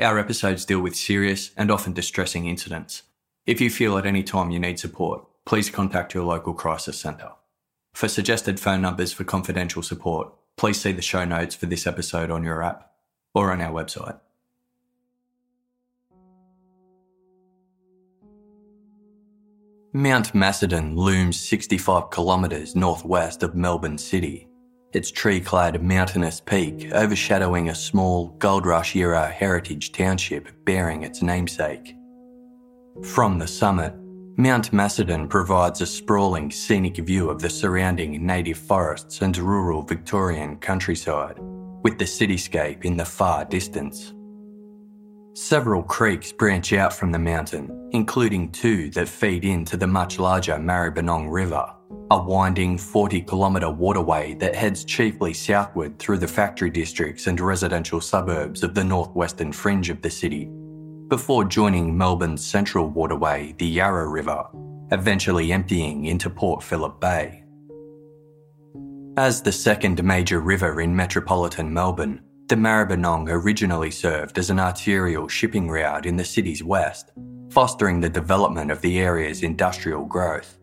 Our episodes deal with serious and often distressing incidents. If you feel at any time you need support, please contact your local crisis centre. For suggested phone numbers for confidential support, please see the show notes for this episode on your app or on our website. Mount Macedon looms 65 kilometres northwest of Melbourne City, its tree clad mountainous peak overshadowing a small Gold Rush era heritage township bearing its namesake. From the summit, Mount Macedon provides a sprawling scenic view of the surrounding native forests and rural Victorian countryside, with the cityscape in the far distance. Several creeks branch out from the mountain, including two that feed into the much larger Maribyrnong River, a winding 40 kilometre waterway that heads chiefly southward through the factory districts and residential suburbs of the northwestern fringe of the city, before joining Melbourne's central waterway, the Yarra River, eventually emptying into Port Phillip Bay. As the second major river in metropolitan Melbourne, the Maribyrnong originally served as an arterial shipping route in the city's west, fostering the development of the area's industrial growth.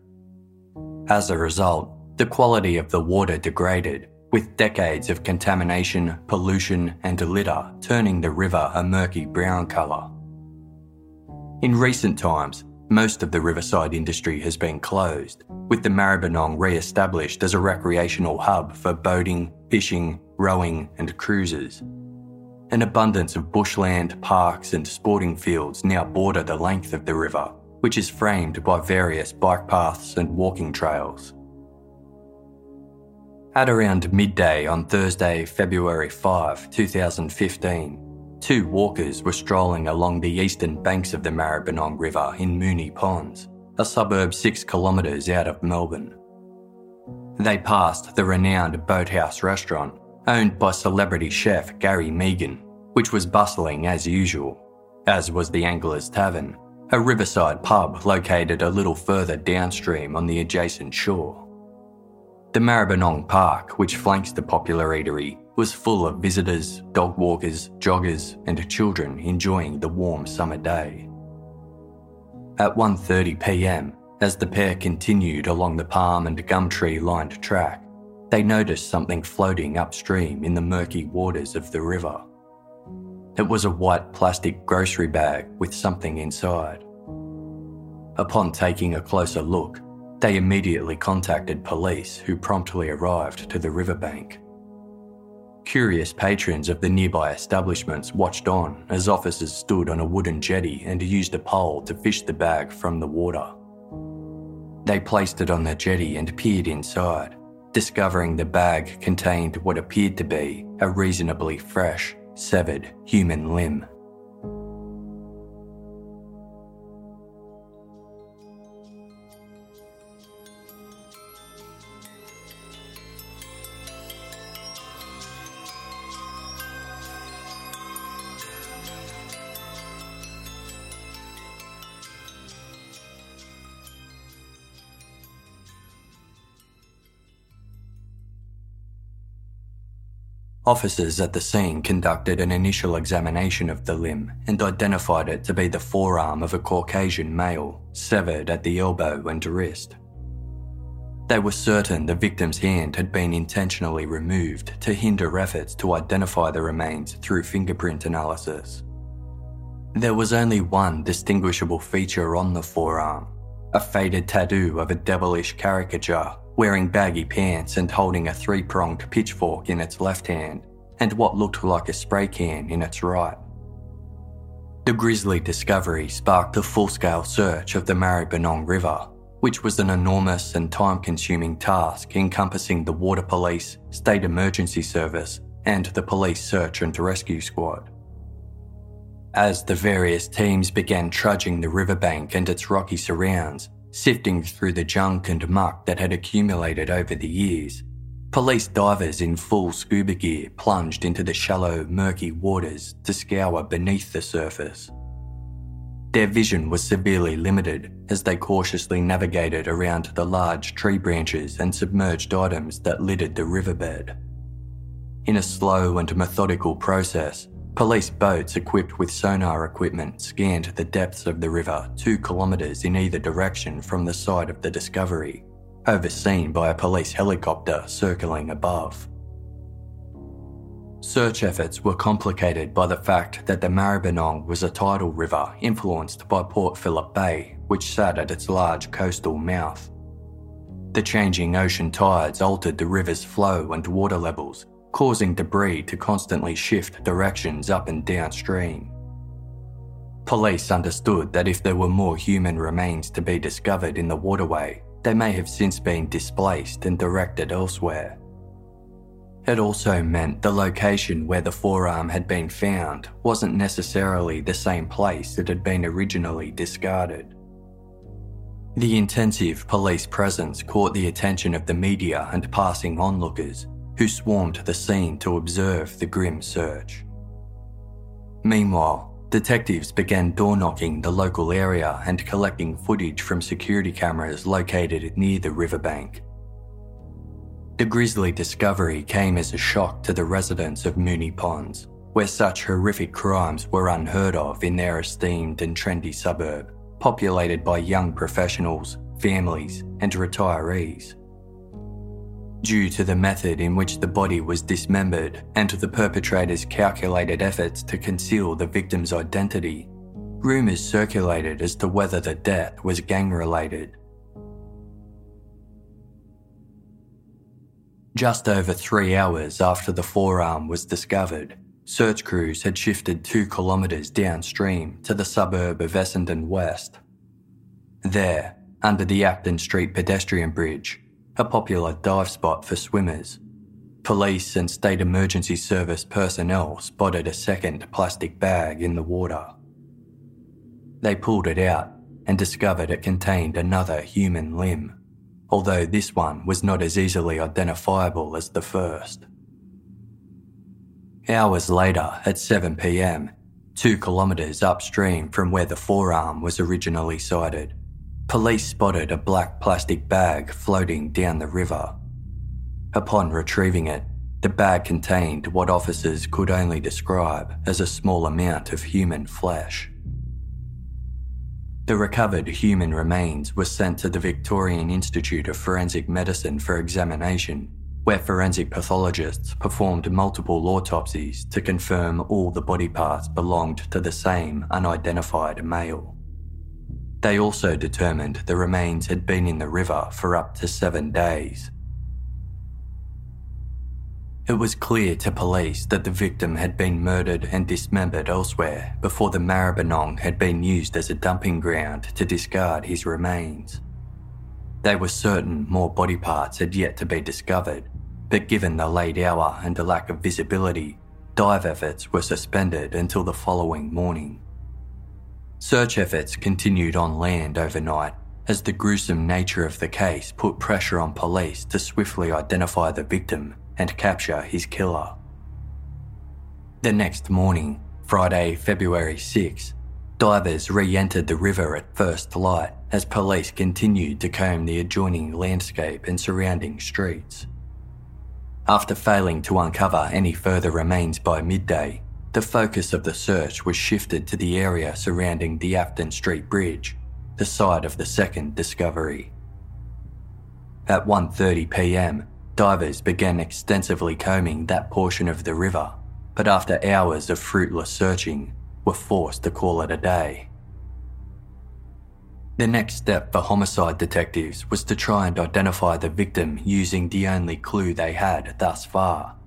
As a result, the quality of the water degraded, with decades of contamination, pollution, and litter turning the river a murky brown colour. In recent times, most of the riverside industry has been closed, with the Maribyrnong re established as a recreational hub for boating, fishing, rowing, and cruises. An abundance of bushland, parks, and sporting fields now border the length of the river, which is framed by various bike paths and walking trails. At around midday on Thursday, February 5, 2015, two walkers were strolling along the eastern banks of the Maribyrnong River in Moonee Ponds, a suburb six kilometres out of Melbourne. They passed the renowned Boathouse restaurant, owned by celebrity chef Gary Mehigan, which was bustling as usual, as was the Angler's Tavern, a riverside pub located a little further downstream on the adjacent shore. The Maribyrnong Park, which flanks the popular eatery, was full of visitors, dog walkers, joggers, and children enjoying the warm summer day. At 1:30 p.m., as the pair continued along the palm and gum tree lined track, they noticed something floating upstream in the murky waters of the river. It was a white plastic grocery bag with something inside. Upon taking a closer look, they immediately contacted police, who promptly arrived to the riverbank. Curious patrons of the nearby establishments watched on as officers stood on a wooden jetty and used a pole to fish the bag from the water. They placed it on the jetty and peered inside, discovering the bag contained what appeared to be a reasonably fresh, severed human limb. Officers at the scene conducted an initial examination of the limb and identified it to be the forearm of a Caucasian male, severed at the elbow and wrist. They were certain the victim's hand had been intentionally removed to hinder efforts to identify the remains through fingerprint analysis. There was only one distinguishable feature on the forearm a faded tattoo of a devilish caricature wearing baggy pants and holding a three pronged pitchfork in its left hand and what looked like a spray can in its right. The grisly discovery sparked a full scale search of the Maribyrnong River, which was an enormous and time consuming task encompassing the Water Police, State Emergency Service, and the Police Search and Rescue Squad. As the various teams began trudging the riverbank and its rocky surrounds, sifting through the junk and muck that had accumulated over the years. Police divers in full scuba gear plunged into the shallow, murky waters to scour beneath the surface. Their vision was severely limited as they cautiously navigated around the large tree branches and submerged items that littered the riverbed. In a slow and methodical process, Police boats equipped with sonar equipment scanned the depths of the river two kilometres in either direction from the site of the discovery, overseen by a police helicopter circling above. Search efforts were complicated by the fact that the Maribyrnong was a tidal river influenced by Port Phillip Bay, which sat at its large coastal mouth. The changing ocean tides altered the river's flow and water levels, causing debris to constantly shift directions up and downstream. Police understood that if there were more human remains to be discovered in the waterway, they may have since been displaced and directed elsewhere. It also meant the location where the forearm had been found wasn't necessarily the same place it had been originally discarded. The intensive police presence caught the attention of the media and passing onlookers, who swarmed the scene to observe the grim search. Meanwhile, detectives began door knocking the local area and collecting footage from security cameras located near the riverbank. The grisly discovery came as a shock to the residents of Moonee Ponds, where such horrific crimes were unheard of in their esteemed and trendy suburb, populated by young professionals, families, and retirees. Due to the method in which the body was dismembered and to the perpetrator's calculated efforts to conceal the victim's identity, rumours circulated as to whether the death was gang related. Just over three hours after the forearm was discovered, search crews had shifted two kilometres downstream to the suburb of Essendon West. There, under the Afton Street pedestrian bridge, a popular dive spot for swimmers, police and state emergency service personnel spotted a second plastic bag in the water. They pulled it out and discovered it contained another human limb although this one was not as easily identifiable as the first. Hours later, at 7 pm, two kilometres upstream from where the forearm was originally sighted, police spotted a black plastic bag floating down the river. Upon retrieving it, the bag contained what officers could only describe as a small amount of human flesh. The recovered human remains were sent to the Victorian Institute of Forensic Medicine for examination, where forensic pathologists performed multiple autopsies to confirm all the body parts belonged to the same unidentified male. They also determined the remains had been in the river for up to seven days. It was clear to police that the victim had been murdered and dismembered elsewhere before the Maribyrnong had been used as a dumping ground to discard his remains. They were certain more body parts had yet to be discovered, but given the late hour and the lack of visibility, dive efforts were suspended until the following morning. Search efforts continued on land overnight as the gruesome nature of the case put pressure on police to swiftly identify the victim and capture his killer. The next morning, Friday, February 6, divers re entered the river at first light as police continued to comb the adjoining landscape and surrounding streets. After failing to uncover any further remains by midday, the focus of the search was shifted to the area surrounding the Afton Street Bridge, the site of the second discovery. At 1:30 p.m., Divers began extensively combing that portion of the river, but after hours of fruitless searching, were forced to call it a day. The next step for homicide detectives was to try and identify the victim using the only clue they had thus far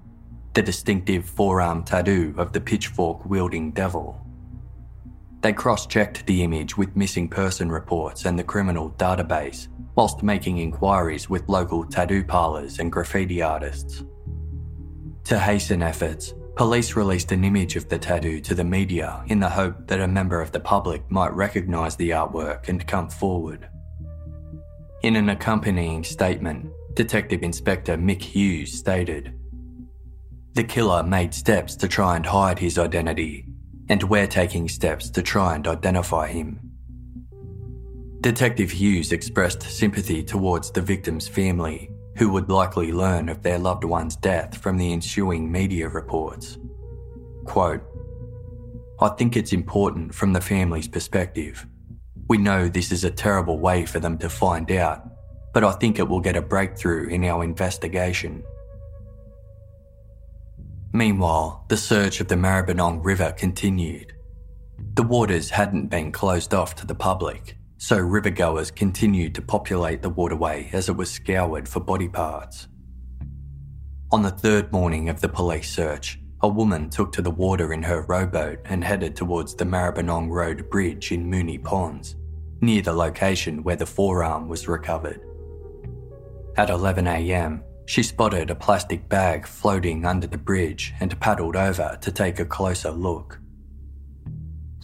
the distinctive forearm tattoo of the pitchfork wielding devil. They cross checked the image with missing person reports and the criminal database whilst making inquiries with local tattoo parlours and graffiti artists. To hasten efforts, police released an image of the tattoo to the media in the hope that a member of the public might recognise the artwork and come forward. In an accompanying statement, Detective Inspector Mick Hughes stated The killer made steps to try and hide his identity, and we're taking steps to try and identify him. Detective Hughes expressed sympathy towards the victim's family, who would likely learn of their loved one's death from the ensuing media reports. Quote, I think it's important from the family's perspective. We know this is a terrible way for them to find out, but I think it will get a breakthrough in our investigation. Meanwhile, the search of the Maribyrnong River continued. The waters hadn't been closed off to the public, so rivergoers continued to populate the waterway as it was scoured for body parts. On the third morning of the police search, a woman took to the water in her rowboat and headed towards the Maribyrnong Road Bridge in Moonee Ponds, near the location where the forearm was recovered. At 11am, she spotted a plastic bag floating under the bridge and paddled over to take a closer look.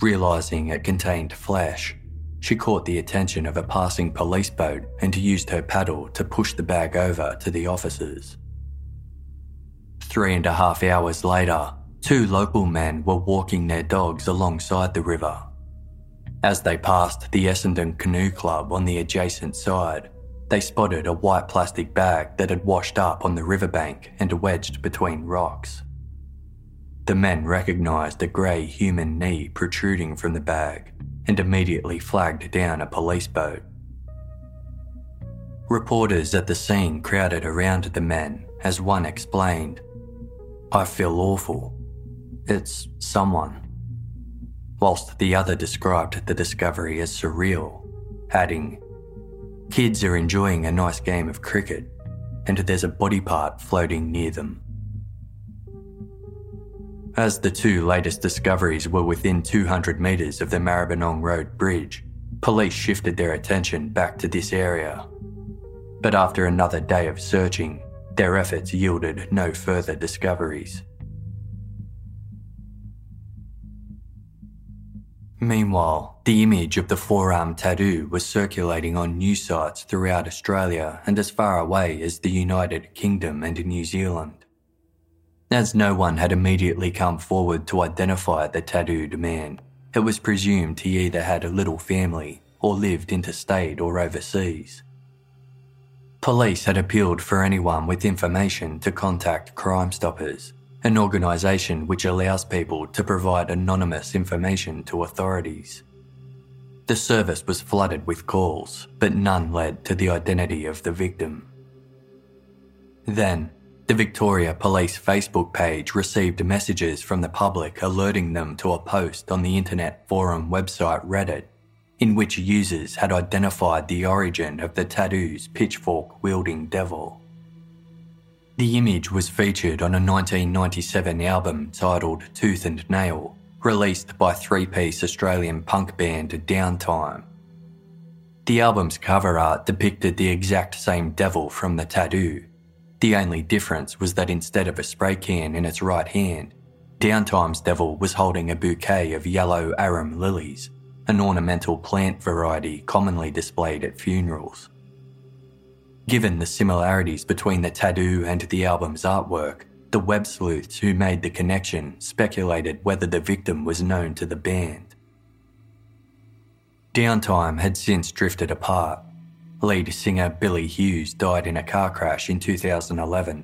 Realising it contained flesh, she caught the attention of a passing police boat and used her paddle to push the bag over to the officers. Three and a half hours later, two local men were walking their dogs alongside the river. As they passed the Essendon Canoe Club on the adjacent side, they spotted a white plastic bag that had washed up on the riverbank and wedged between rocks. The men recognised a grey human knee protruding from the bag and immediately flagged down a police boat. Reporters at the scene crowded around the men as one explained, I feel awful. It's someone. Whilst the other described the discovery as surreal, adding, Kids are enjoying a nice game of cricket, and there's a body part floating near them. As the two latest discoveries were within 200 metres of the Maribyrnong Road Bridge, police shifted their attention back to this area. But after another day of searching, their efforts yielded no further discoveries. Meanwhile, the image of the forearm tattoo was circulating on news sites throughout Australia and as far away as the United Kingdom and New Zealand. As no one had immediately come forward to identify the tattooed man, it was presumed he either had a little family or lived interstate or overseas. Police had appealed for anyone with information to contact Crime Stoppers, an organisation which allows people to provide anonymous information to authorities. The service was flooded with calls, but none led to the identity of the victim. Then, the Victoria Police Facebook page received messages from the public alerting them to a post on the internet forum website Reddit, in which users had identified the origin of the tattoo's pitchfork wielding devil. The image was featured on a 1997 album titled Tooth and Nail, released by three piece Australian punk band Downtime. The album's cover art depicted the exact same devil from the tattoo. The only difference was that instead of a spray can in its right hand, Downtime's devil was holding a bouquet of yellow arum lilies, an ornamental plant variety commonly displayed at funerals. Given the similarities between the tattoo and the album's artwork, the web sleuths who made the connection speculated whether the victim was known to the band. Downtime had since drifted apart. Lead singer Billy Hughes died in a car crash in 2011.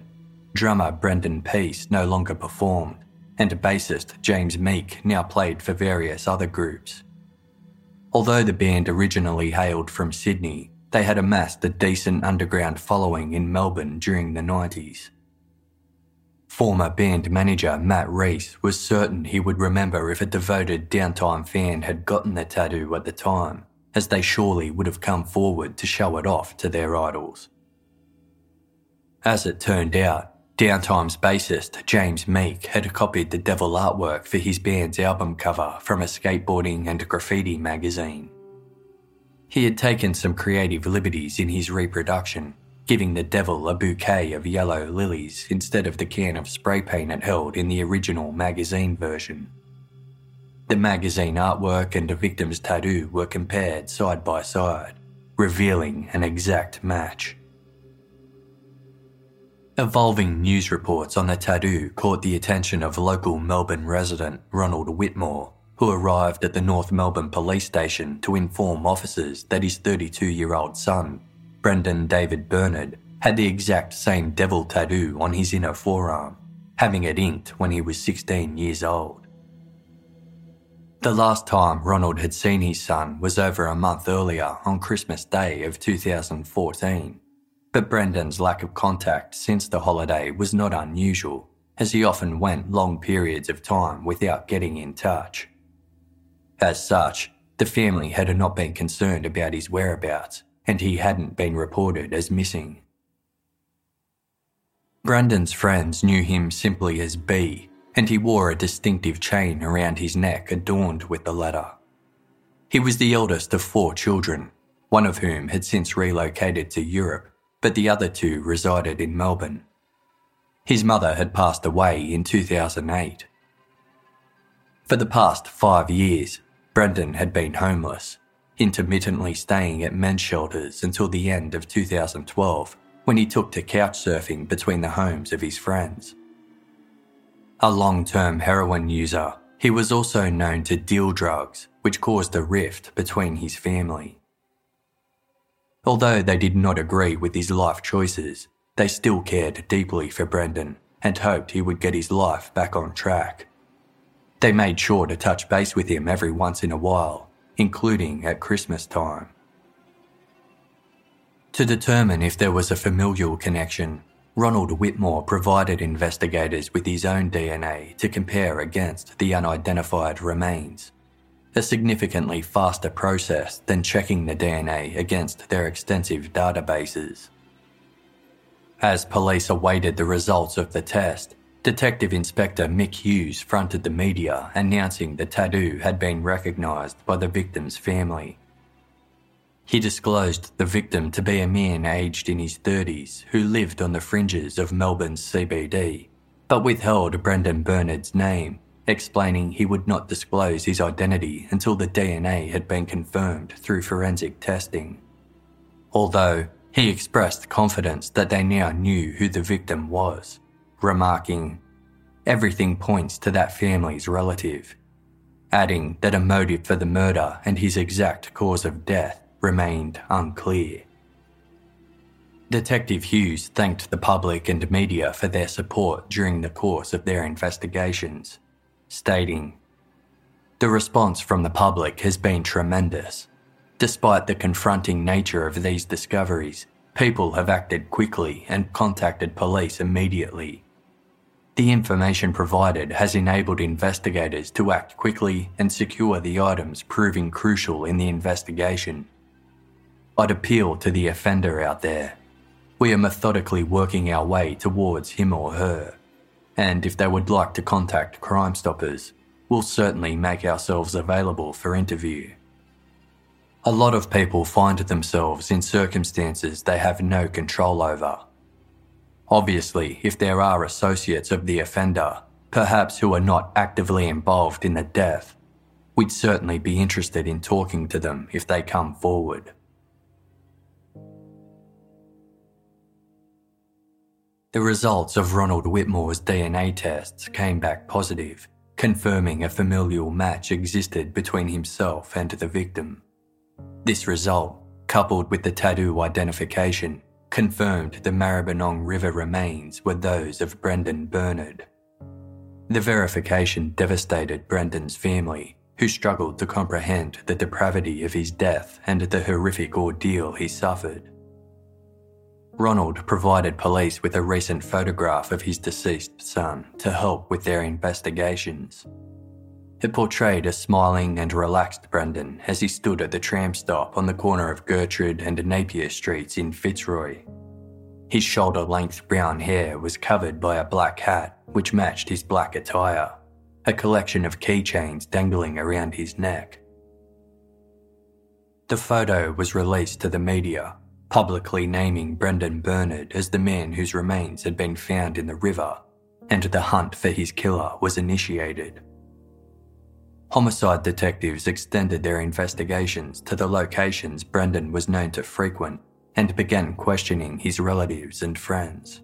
Drummer Brendan Peace no longer performed, and bassist James Meek now played for various other groups. Although the band originally hailed from Sydney, they had amassed a decent underground following in Melbourne during the 90s. Former band manager Matt Reese was certain he would remember if a devoted downtime fan had gotten the tattoo at the time, as they surely would have come forward to show it off to their idols. As it turned out, Downtime's bassist James Meek had copied the devil artwork for his band's album cover from a skateboarding and graffiti magazine. He had taken some creative liberties in his reproduction, giving the devil a bouquet of yellow lilies instead of the can of spray paint it held in the original magazine version. The magazine artwork and the victim's tattoo were compared side by side, revealing an exact match. Evolving news reports on the tattoo caught the attention of local Melbourne resident Ronald Whitmore, who arrived at the North Melbourne police station to inform officers that his 32 year old son, Brendan David Bernard, had the exact same devil tattoo on his inner forearm, having it inked when he was 16 years old. The last time Ronald had seen his son was over a month earlier on Christmas Day of 2014. But Brendan's lack of contact since the holiday was not unusual, as he often went long periods of time without getting in touch. As such, the family had not been concerned about his whereabouts, and he hadn't been reported as missing. Brendan's friends knew him simply as B, and he wore a distinctive chain around his neck adorned with the letter. He was the eldest of four children, one of whom had since relocated to Europe, but the other two resided in Melbourne. His mother had passed away in 2008. For the past five years, Brendan had been homeless, intermittently staying at men's shelters until the end of 2012 when he took to couch surfing between the homes of his friends. A long term heroin user, he was also known to deal drugs, which caused a rift between his family. Although they did not agree with his life choices, they still cared deeply for Brendan and hoped he would get his life back on track. They made sure to touch base with him every once in a while, including at Christmas time. To determine if there was a familial connection, Ronald Whitmore provided investigators with his own DNA to compare against the unidentified remains, a significantly faster process than checking the DNA against their extensive databases. As police awaited the results of the test, Detective Inspector Mick Hughes fronted the media announcing the tattoo had been recognised by the victim's family. He disclosed the victim to be a man aged in his 30s who lived on the fringes of Melbourne's CBD, but withheld Brendan Bernard's name, explaining he would not disclose his identity until the DNA had been confirmed through forensic testing. Although he expressed confidence that they now knew who the victim was, remarking, Everything points to that family's relative, adding that a motive for the murder and his exact cause of death remained unclear. Detective Hughes thanked the public and media for their support during the course of their investigations, stating, The response from the public has been tremendous. Despite the confronting nature of these discoveries, people have acted quickly and contacted police immediately. The information provided has enabled investigators to act quickly and secure the items proving crucial in the investigation. I'd appeal to the offender out there. We are methodically working our way towards him or her. And if they would like to contact Crime Stoppers, we'll certainly make ourselves available for interview. A lot of people find themselves in circumstances they have no control over. Obviously, if there are associates of the offender, perhaps who are not actively involved in the death, we'd certainly be interested in talking to them if they come forward. The results of Ronald Whitmore's DNA tests came back positive, confirming a familial match existed between himself and the victim. This result, coupled with the tattoo identification, confirmed the Maribyrnong River remains were those of Brendan Bernard. The verification devastated Brendan's family, who struggled to comprehend the depravity of his death and the horrific ordeal he suffered. Ronald provided police with a recent photograph of his deceased son to help with their investigations. It portrayed a smiling and relaxed Brendan as he stood at the tram stop on the corner of Gertrude and Napier Streets in Fitzroy. His shoulder length brown hair was covered by a black hat which matched his black attire, a collection of keychains dangling around his neck. The photo was released to the media publicly naming Brendan Bernard as the man whose remains had been found in the river, and the hunt for his killer was initiated. Homicide detectives extended their investigations to the locations Brendan was known to frequent and began questioning his relatives and friends.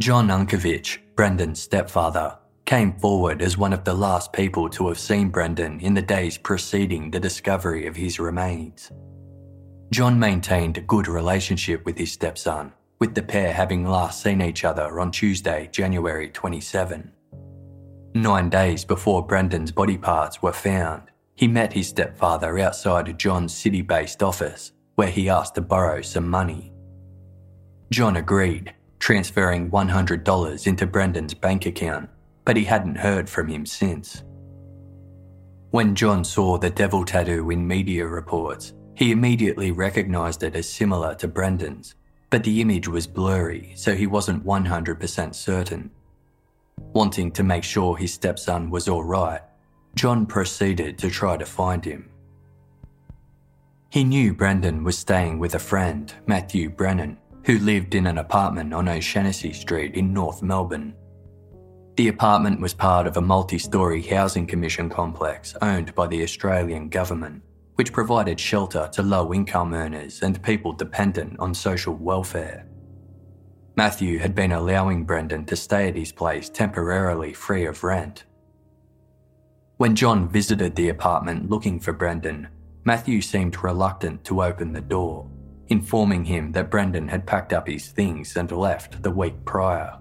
John Unkovich, Brendan's stepfather, came forward as one of the last people to have seen Brendan in the days preceding the discovery of his remains. John maintained a good relationship with his stepson, with the pair having last seen each other on Tuesday, January 27. Nine days before Brendan's body parts were found, he met his stepfather outside John's city based office, where he asked to borrow some money. John agreed, transferring $100 into Brendan's bank account, but he hadn't heard from him since. When John saw the devil tattoo in media reports, he immediately recognised it as similar to Brendan's, but the image was blurry, so he wasn't 100% certain. Wanting to make sure his stepson was alright, John proceeded to try to find him. He knew Brendan was staying with a friend, Matthew Brennan, who lived in an apartment on O'Shanassy Street in North Melbourne. The apartment was part of a multi story housing commission complex owned by the Australian government, which provided shelter to low income earners and people dependent on social welfare. Matthew had been allowing Brendan to stay at his place temporarily free of rent. When John visited the apartment looking for Brendan, Matthew seemed reluctant to open the door, informing him that Brendan had packed up his things and left the week prior.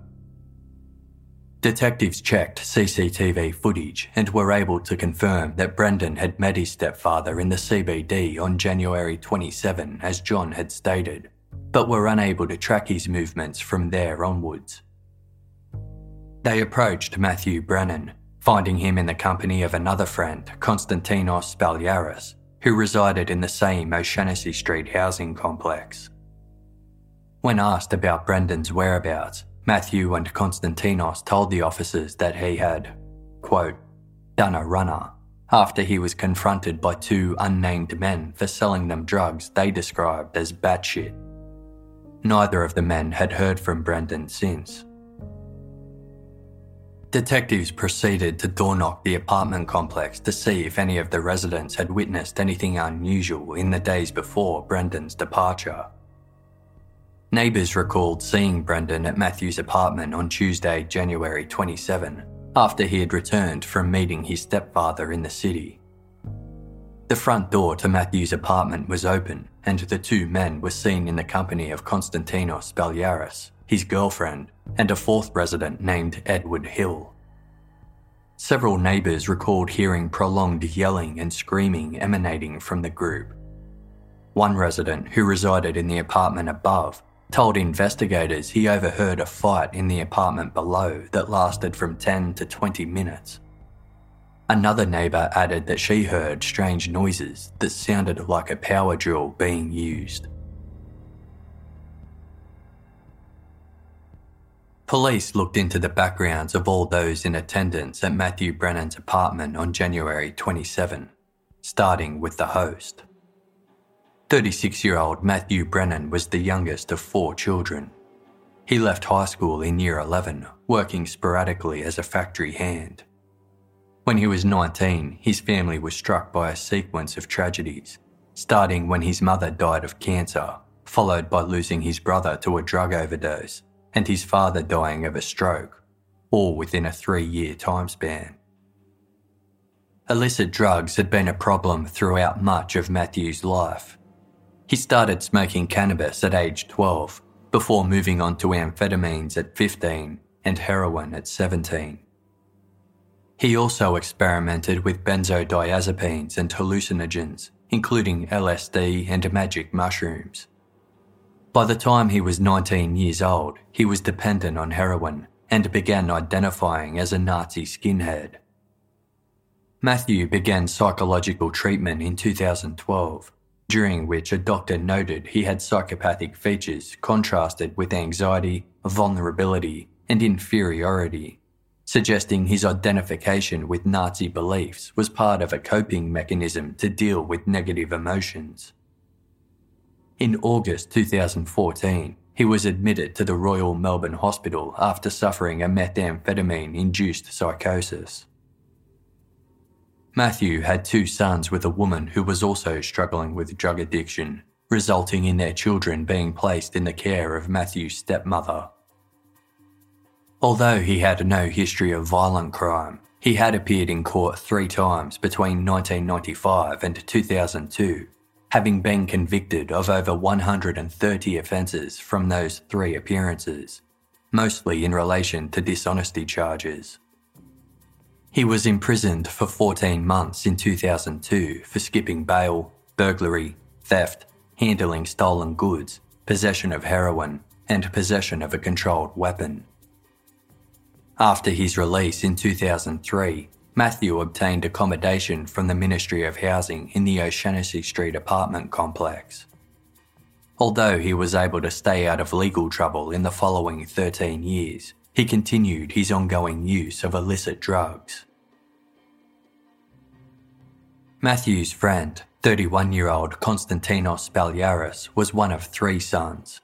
Detectives checked CCTV footage and were able to confirm that Brendan had met his stepfather in the CBD on January 27, as John had stated but were unable to track his movements from there onwards. They approached Matthew Brennan, finding him in the company of another friend, Konstantinos Spalyaris, who resided in the same O'Shanassy Street housing complex. When asked about Brendan's whereabouts, Matthew and Konstantinos told the officers that he had, quote, done a runner after he was confronted by two unnamed men for selling them drugs they described as batshit. Neither of the men had heard from Brendan since. Detectives proceeded to door knock the apartment complex to see if any of the residents had witnessed anything unusual in the days before Brendan's departure. Neighbours recalled seeing Brendan at Matthew's apartment on Tuesday, January 27, after he had returned from meeting his stepfather in the city. The front door to Matthew's apartment was open, and the two men were seen in the company of Konstantinos Spalyaris, his girlfriend, and a fourth resident named Edward Hill. Several neighbours recalled hearing prolonged yelling and screaming emanating from the group. One resident, who resided in the apartment above, told investigators he overheard a fight in the apartment below that lasted from 10 to 20 minutes. Another neighbour added that she heard strange noises that sounded like a power drill being used. Police looked into the backgrounds of all those in attendance at Matthew Brennan's apartment on January 27, starting with the host. 36 year old Matthew Brennan was the youngest of four children. He left high school in year 11, working sporadically as a factory hand. When he was 19, his family was struck by a sequence of tragedies, starting when his mother died of cancer, followed by losing his brother to a drug overdose, and his father dying of a stroke, all within a three year time span. Illicit drugs had been a problem throughout much of Matthew's life. He started smoking cannabis at age 12 before moving on to amphetamines at 15 and heroin at 17. He also experimented with benzodiazepines and hallucinogens, including LSD and magic mushrooms. By the time he was 19 years old, he was dependent on heroin and began identifying as a Nazi skinhead. Matthew began psychological treatment in 2012, during which a doctor noted he had psychopathic features contrasted with anxiety, vulnerability, and inferiority suggesting his identification with Nazi beliefs was part of a coping mechanism to deal with negative emotions. In August 2014, he was admitted to the Royal Melbourne Hospital after suffering a methamphetamine induced psychosis. Matthew had two sons with a woman who was also struggling with drug addiction, resulting in their children being placed in the care of Matthew's stepmother. Although he had no history of violent crime, he had appeared in court three times between 1995 and 2002, having been convicted of over 130 offences from those three appearances, mostly in relation to dishonesty charges. He was imprisoned for 14 months in 2002 for skipping bail, burglary, theft, handling stolen goods, possession of heroin, and possession of a controlled weapon. After his release in 2003, Matthew obtained accommodation from the Ministry of Housing in the O'Shanassy Street apartment complex. Although he was able to stay out of legal trouble in the following 13 years, he continued his ongoing use of illicit drugs. Matthew's friend, 31 year old Konstantinos Spalyaris, was one of three sons.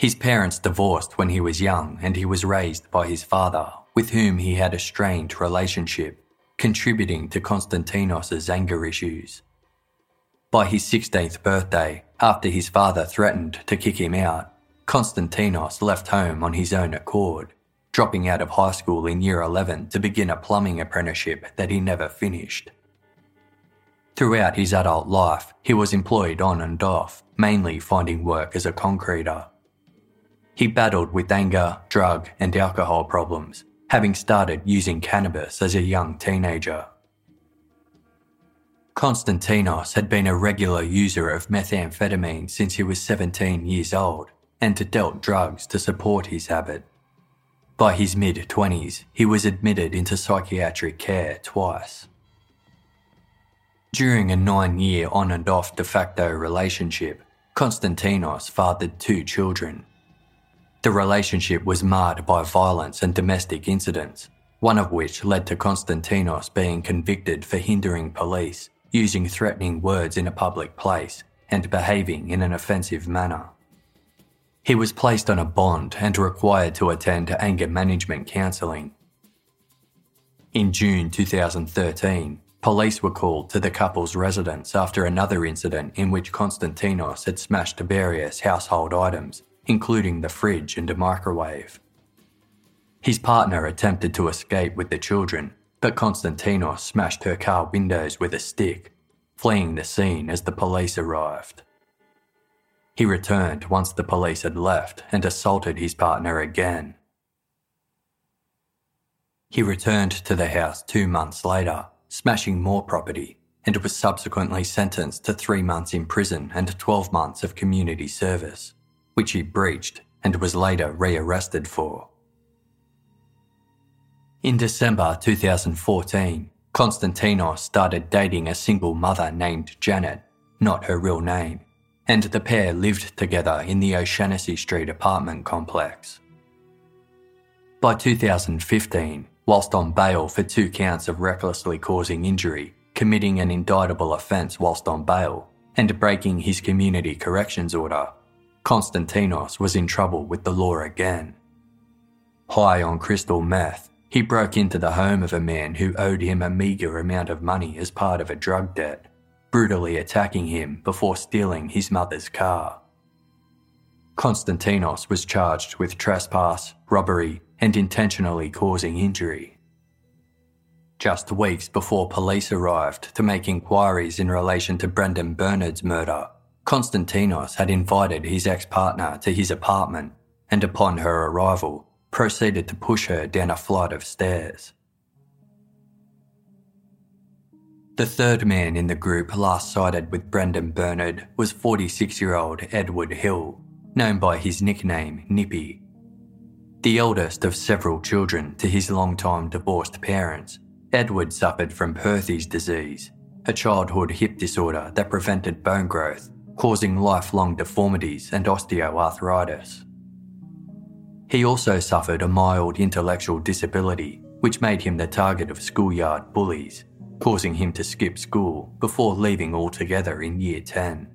His parents divorced when he was young and he was raised by his father, with whom he had a strained relationship, contributing to Konstantinos' anger issues. By his 16th birthday, after his father threatened to kick him out, Konstantinos left home on his own accord dropping out of high school in year 11 to begin a plumbing apprenticeship that he never finished. Throughout his adult life, he was employed on and off, mainly finding work as a concreter. He battled with anger, drug, and alcohol problems, having started using cannabis as a young teenager. Konstantinos had been a regular user of methamphetamine since he was 17 years old and had dealt drugs to support his habit. By his mid 20s, he was admitted into psychiatric care twice. During a nine year on and off de facto relationship, Konstantinos fathered two children. The relationship was marred by violence and domestic incidents, one of which led to Konstantinos being convicted for hindering police, using threatening words in a public place, and behaving in an offensive manner. He was placed on a bond and required to attend anger management counselling. In June 2013, police were called to the couple's residence after another incident in which Konstantinos had smashed various household items, including the fridge and a microwave. His partner attempted to escape with the children, but Konstantinos smashed her car windows with a stick, fleeing the scene as the police arrived. He returned once the police had left and assaulted his partner again. He returned to the house two months later, smashing more property, and was subsequently sentenced to three months in prison and 12 months of community service, which he breached and was later rearrested for. In December 2014, Konstantinos started dating a single mother named Janet, not her real name, and the pair lived together in the O'Shanassy Street apartment complex. By 2015, whilst on bail for two counts of recklessly causing injury, committing an indictable offence whilst on bail, and breaking his community corrections order, Konstantinos was in trouble with the law again. High on crystal meth, he broke into the home of a man who owed him a meagre amount of money as part of a drug debt brutally attacking him before stealing his mother's car. Konstantinos was charged with trespass, robbery, and intentionally causing injury. Just weeks before police arrived to make inquiries in relation to Brendan Bernard's murder, Konstantinos had invited his ex partner to his apartment and, upon her arrival, proceeded to push her down a flight of stairs. The third man in the group last sighted with Brendan Bernard was 46 year old Edward Hill, known by his nickname Nippy. The eldest of several children to his long-time divorced parents, Edward suffered from Perthes disease, a childhood hip disorder that prevented bone growth, causing lifelong deformities and osteoarthritis. He also suffered a mild intellectual disability, which made him the target of schoolyard bullies causing him to skip school before leaving altogether in year 10.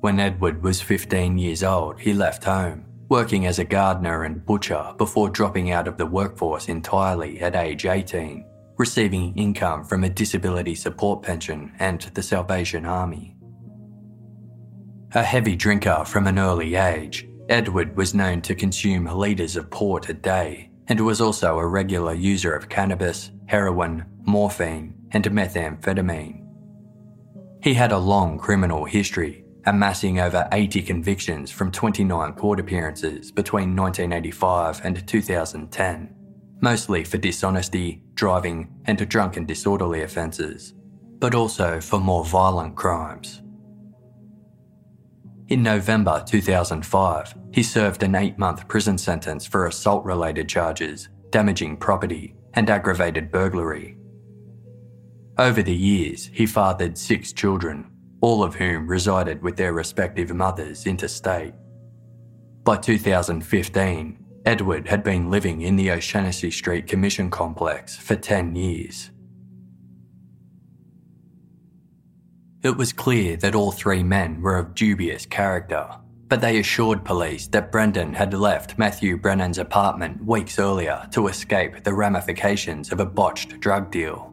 When Edward was 15 years old, he left home, working as a gardener and butcher before dropping out of the workforce entirely at age 18, receiving income from a disability support pension and the Salvation Army. A heavy drinker from an early age, Edward was known to consume litres of port a day and was also a regular user of cannabis, heroin, morphine, and methamphetamine. He had a long criminal history, amassing over 80 convictions from 29 court appearances between 1985 and 2010, mostly for dishonesty, driving, and drunken disorderly offences, but also for more violent crimes. In November 2005, he served an eight month prison sentence for assault related charges, damaging property, and aggravated burglary. Over the years, he fathered six children, all of whom resided with their respective mothers interstate. By 2015, Edward had been living in the O'Shanassy Street Commission complex for 10 years. It was clear that all three men were of dubious character, but they assured police that Brendan had left Matthew Brennan's apartment weeks earlier to escape the ramifications of a botched drug deal.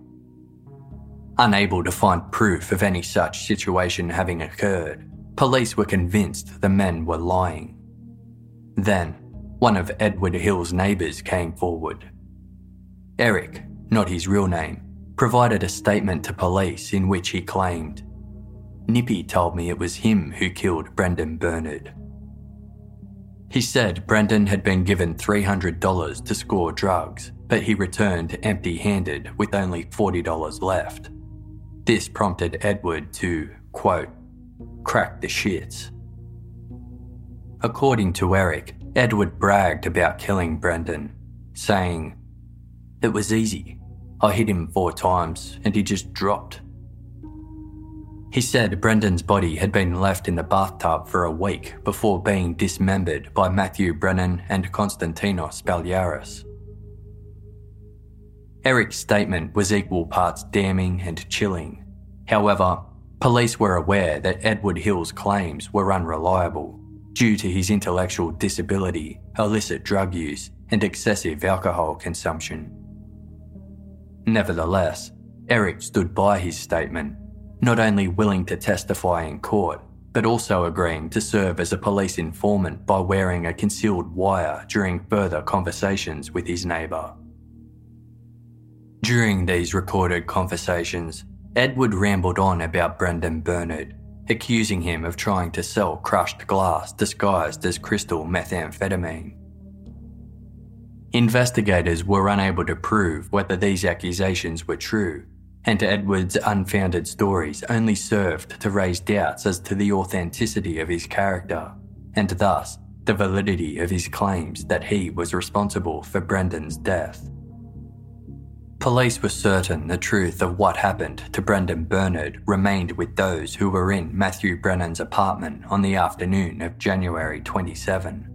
Unable to find proof of any such situation having occurred, police were convinced the men were lying. Then, one of Edward Hill's neighbours came forward. Eric, not his real name, provided a statement to police in which he claimed Nippy told me it was him who killed Brendan Bernard. He said Brendan had been given $300 to score drugs, but he returned empty handed with only $40 left. This prompted Edward to, quote, crack the shits. According to Eric, Edward bragged about killing Brendan, saying, It was easy. I hit him four times and he just dropped. He said Brendan's body had been left in the bathtub for a week before being dismembered by Matthew Brennan and Konstantinos Spaliaris. Eric's statement was equal parts damning and chilling. However, police were aware that Edward Hill's claims were unreliable due to his intellectual disability, illicit drug use, and excessive alcohol consumption. Nevertheless, Eric stood by his statement not only willing to testify in court, but also agreeing to serve as a police informant by wearing a concealed wire during further conversations with his neighbour. During these recorded conversations, Edward rambled on about Brendan Bernard, accusing him of trying to sell crushed glass disguised as crystal methamphetamine. Investigators were unable to prove whether these accusations were true, and Edward's unfounded stories only served to raise doubts as to the authenticity of his character, and thus the validity of his claims that he was responsible for Brendan's death. Police were certain the truth of what happened to Brendan Bernard remained with those who were in Matthew Brennan's apartment on the afternoon of January 27.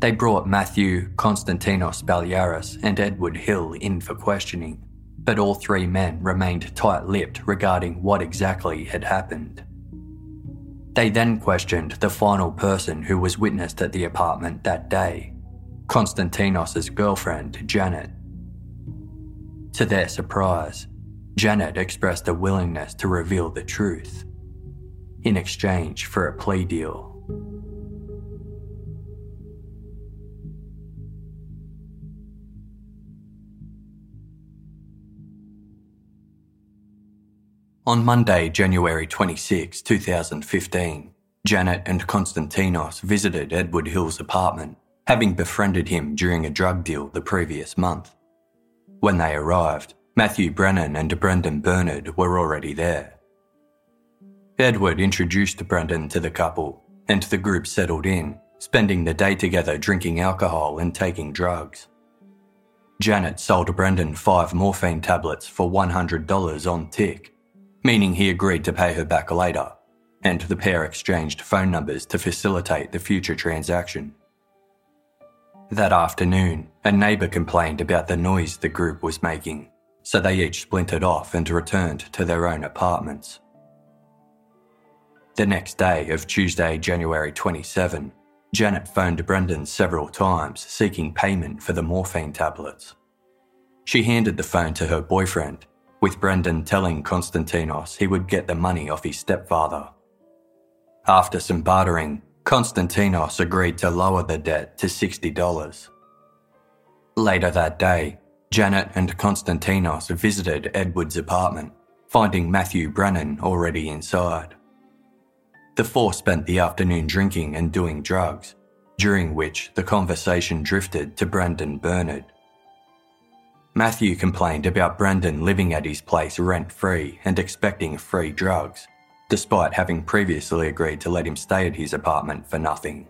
They brought Matthew, Konstantinos Spaliaris, and Edward Hill in for questioning but all three men remained tight lipped regarding what exactly had happened. They then questioned the final person who was witnessed at the apartment that day, Konstantinos' girlfriend, Janet. To their surprise, Janet expressed a willingness to reveal the truth in exchange for a plea deal. On Monday, January 26, 2015, Janet and Konstantinos visited Edward Hill's apartment, having befriended him during a drug deal the previous month. When they arrived, Matthew Brennan and Brendan Bernard were already there. Edward introduced Brendan to the couple, and the group settled in, spending the day together drinking alcohol and taking drugs. Janet sold Brendan five morphine tablets for $100 on tick meaning he agreed to pay her back later, and the pair exchanged phone numbers to facilitate the future transaction. That afternoon, a neighbour complained about the noise the group was making, so they each splintered off and returned to their own apartments. The next day of Tuesday, January 27, Janet phoned Brendan several times seeking payment for the morphine tablets. She handed the phone to her boyfriend with Brendan telling Konstantinos he would get the money off his stepfather. After some bartering, Konstantinos agreed to lower the debt to $60. Later that day, Janet and Konstantinos visited Edward's apartment, finding Matthew Brennan already inside. The four spent the afternoon drinking and doing drugs, during which the conversation drifted to Brendan Bernard. Matthew complained about Brendan living at his place rent free and expecting free drugs, despite having previously agreed to let him stay at his apartment for nothing.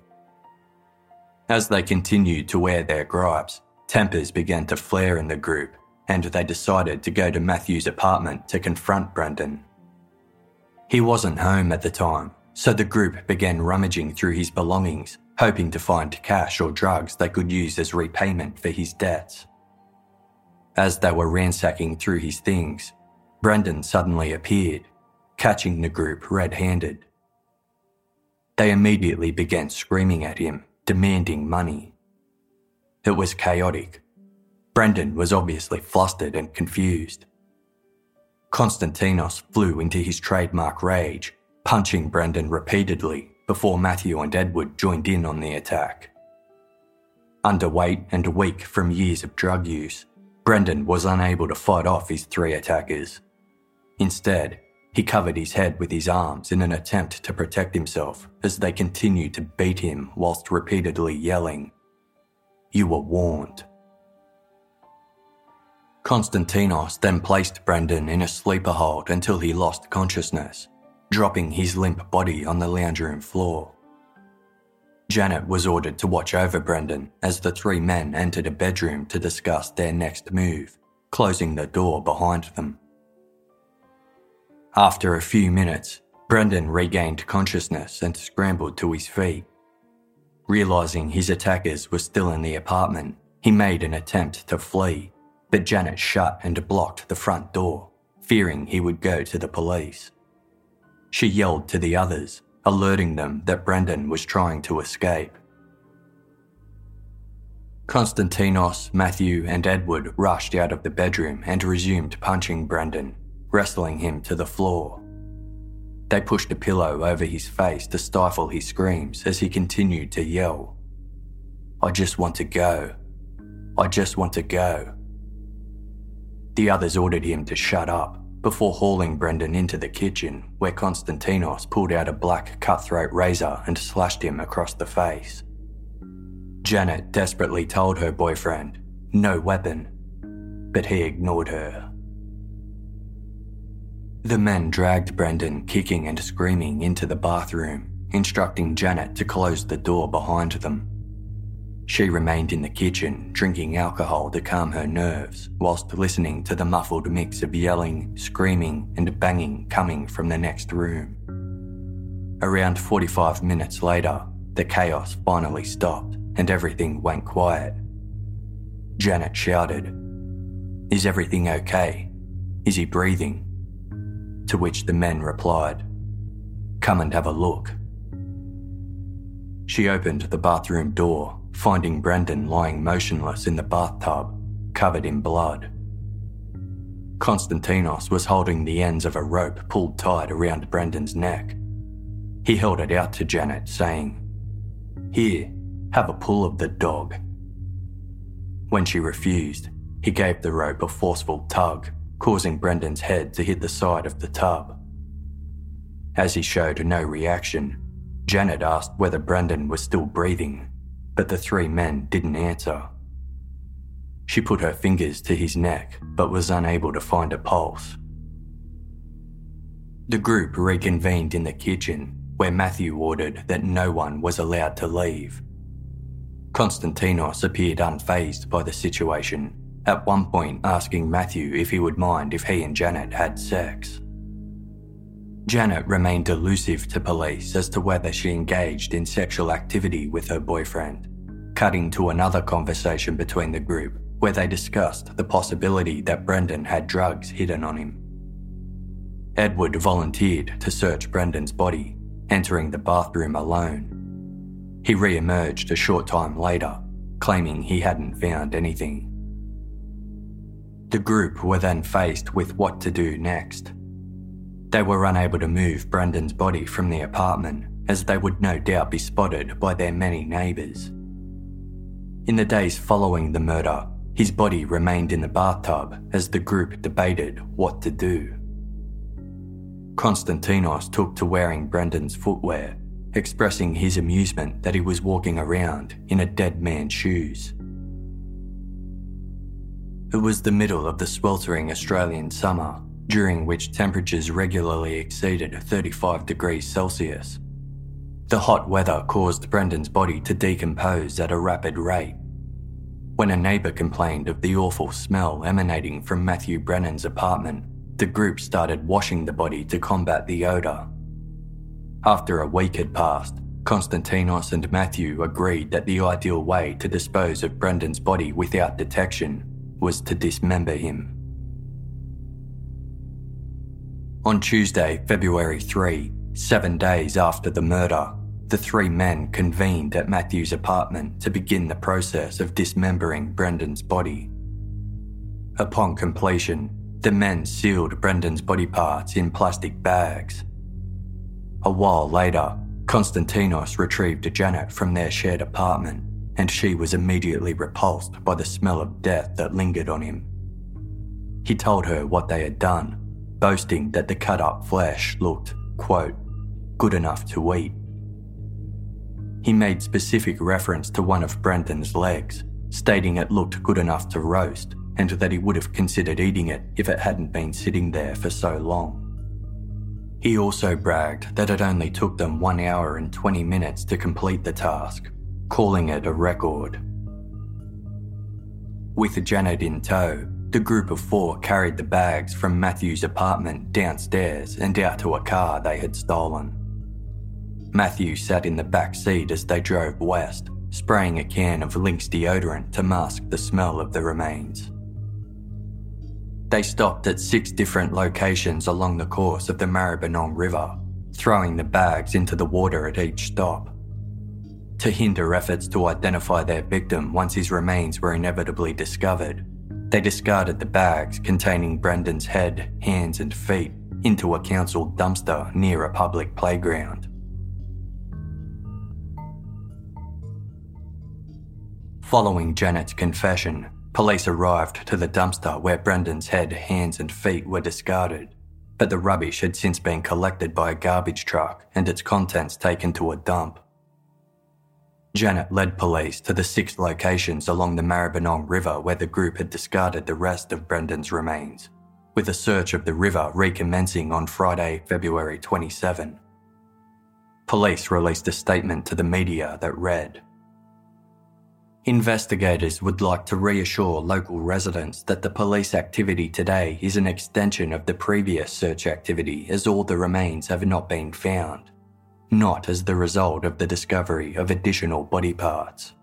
As they continued to air their gripes, tempers began to flare in the group, and they decided to go to Matthew's apartment to confront Brendan. He wasn't home at the time, so the group began rummaging through his belongings, hoping to find cash or drugs they could use as repayment for his debts. As they were ransacking through his things, Brendan suddenly appeared, catching the group red handed. They immediately began screaming at him, demanding money. It was chaotic. Brendan was obviously flustered and confused. Konstantinos flew into his trademark rage, punching Brendan repeatedly before Matthew and Edward joined in on the attack. Underweight and weak from years of drug use, Brendan was unable to fight off his three attackers. Instead, he covered his head with his arms in an attempt to protect himself as they continued to beat him whilst repeatedly yelling, You were warned. Konstantinos then placed Brendan in a sleeper hold until he lost consciousness, dropping his limp body on the lounge room floor. Janet was ordered to watch over Brendan as the three men entered a bedroom to discuss their next move, closing the door behind them. After a few minutes, Brendan regained consciousness and scrambled to his feet. Realising his attackers were still in the apartment, he made an attempt to flee, but Janet shut and blocked the front door, fearing he would go to the police. She yelled to the others, alerting them that Brendan was trying to escape. Konstantinos, Matthew, and Edward rushed out of the bedroom and resumed punching Brendan, wrestling him to the floor. They pushed a pillow over his face to stifle his screams as he continued to yell. I just want to go. I just want to go. The others ordered him to shut up before hauling Brendan into the kitchen, where Konstantinos pulled out a black cutthroat razor and slashed him across the face. Janet desperately told her boyfriend, no weapon, but he ignored her. The men dragged Brendan kicking and screaming into the bathroom, instructing Janet to close the door behind them. She remained in the kitchen, drinking alcohol to calm her nerves, whilst listening to the muffled mix of yelling, screaming, and banging coming from the next room. Around 45 minutes later, the chaos finally stopped and everything went quiet. Janet shouted, Is everything okay? Is he breathing? To which the men replied, Come and have a look. She opened the bathroom door finding Brendan lying motionless in the bathtub, covered in blood. Konstantinos was holding the ends of a rope pulled tight around Brendan's neck. He held it out to Janet, saying, Here, have a pull of the dog. When she refused, he gave the rope a forceful tug, causing Brendan's head to hit the side of the tub. As he showed no reaction, Janet asked whether Brendan was still breathing but the three men didn't answer. She put her fingers to his neck but was unable to find a pulse. The group reconvened in the kitchen where Matthew ordered that no one was allowed to leave. Konstantinos appeared unfazed by the situation, at one point asking Matthew if he would mind if he and Janet had sex. Janet remained elusive to police as to whether she engaged in sexual activity with her boyfriend, cutting to another conversation between the group where they discussed the possibility that Brendan had drugs hidden on him. Edward volunteered to search Brendan's body, entering the bathroom alone. He re emerged a short time later, claiming he hadn't found anything. The group were then faced with what to do next. They were unable to move Brendan's body from the apartment, as they would no doubt be spotted by their many neighbours. In the days following the murder, his body remained in the bathtub as the group debated what to do. Konstantinos took to wearing Brendan's footwear, expressing his amusement that he was walking around in a dead man's shoes. It was the middle of the sweltering Australian summer, during which temperatures regularly exceeded 35 degrees Celsius. The hot weather caused Brendan's body to decompose at a rapid rate. When a neighbour complained of the awful smell emanating from Matthew Brennan's apartment, the group started washing the body to combat the odour. After a week had passed, Konstantinos and Matthew agreed that the ideal way to dispose of Brendan's body without detection was to dismember him. On Tuesday, February 3, seven days after the murder, the three men convened at Matthew's apartment to begin the process of dismembering Brendan's body. Upon completion, the men sealed Brendan's body parts in plastic bags. A while later, Konstantinos retrieved Janet from their shared apartment, and she was immediately repulsed by the smell of death that lingered on him. He told her what they had done, boasting that the cut up flesh looked, quote, good enough to eat. He made specific reference to one of Brendan's legs, stating it looked good enough to roast and that he would have considered eating it if it hadn't been sitting there for so long. He also bragged that it only took them 1 hour and 20 minutes to complete the task, calling it a record. With Janet in tow, the group of four carried the bags from Matthew's apartment downstairs and out to a car they had stolen. Matthew sat in the back seat as they drove west, spraying a can of Lynx deodorant to mask the smell of the remains. They stopped at six different locations along the course of the Maribyrnong River, throwing the bags into the water at each stop. To hinder efforts to identify their victim once his remains were inevitably discovered, they discarded the bags containing Brendan's head, hands, and feet into a council dumpster near a public playground. Following Janet's confession, police arrived to the dumpster where Brendan's head, hands, and feet were discarded, but the rubbish had since been collected by a garbage truck and its contents taken to a dump. Janet led police to the six locations along the Maribyrnong River where the group had discarded the rest of Brendan's remains, with a search of the river recommencing on Friday, February 27. Police released a statement to the media that read Investigators would like to reassure local residents that the police activity today is an extension of the previous search activity as all the remains have not been found, not as the result of the discovery of additional body parts.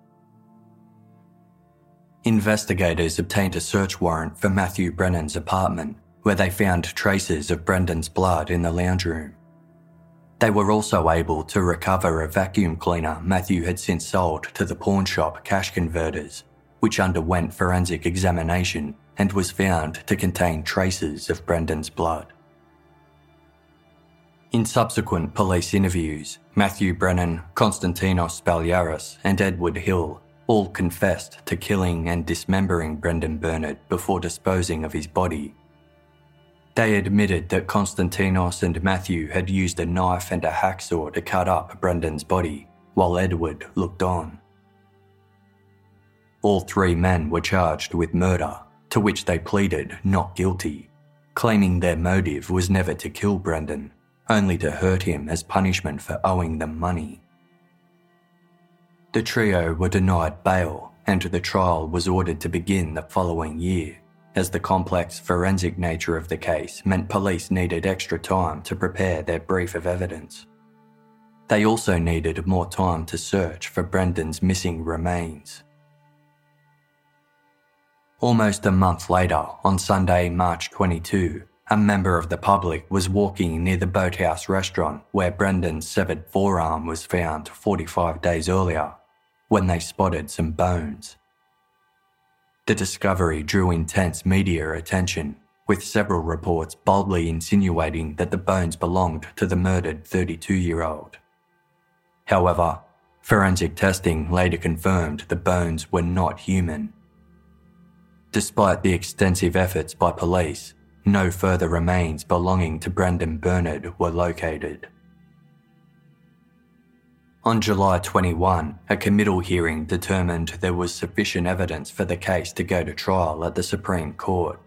Investigators obtained a search warrant for Matthew Brennan's apartment, where they found traces of Brendan's blood in the lounge room. They were also able to recover a vacuum cleaner Matthew had since sold to the pawn shop cash converters, which underwent forensic examination and was found to contain traces of Brendan's blood. In subsequent police interviews, Matthew Brennan, Konstantinos Spaliaris, and Edward Hill all confessed to killing and dismembering Brendan Bernard before disposing of his body they admitted that Konstantinos and Matthew had used a knife and a hacksaw to cut up Brendan's body, while Edward looked on. All three men were charged with murder, to which they pleaded not guilty, claiming their motive was never to kill Brendan, only to hurt him as punishment for owing them money. The trio were denied bail, and the trial was ordered to begin the following year as the complex forensic nature of the case meant police needed extra time to prepare their brief of evidence. They also needed more time to search for Brendan's missing remains. Almost a month later, on Sunday, March 22, a member of the public was walking near the Boathouse restaurant where Brendan's severed forearm was found 45 days earlier when they spotted some bones. The discovery drew intense media attention, with several reports boldly insinuating that the bones belonged to the murdered 32 year old. However, forensic testing later confirmed the bones were not human. Despite the extensive efforts by police, no further remains belonging to Brendan Bernard were located. On July 21, a committal hearing determined there was sufficient evidence for the case to go to trial at the Supreme Court.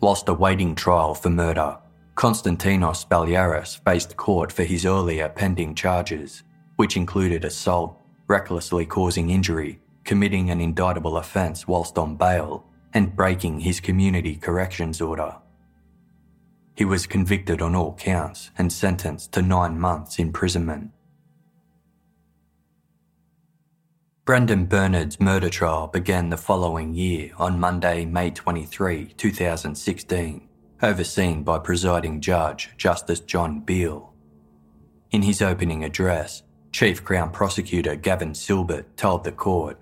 Whilst awaiting trial for murder, Konstantinos Spaliaris faced court for his earlier pending charges, which included assault, recklessly causing injury, committing an indictable offence whilst on bail, and breaking his community corrections order. He was convicted on all counts and sentenced to nine months imprisonment. Brendan Bernard's murder trial began the following year on Monday, May 23, 2016, overseen by presiding judge Justice John Beale. In his opening address, Chief Crown Prosecutor Gavin Silbert told the court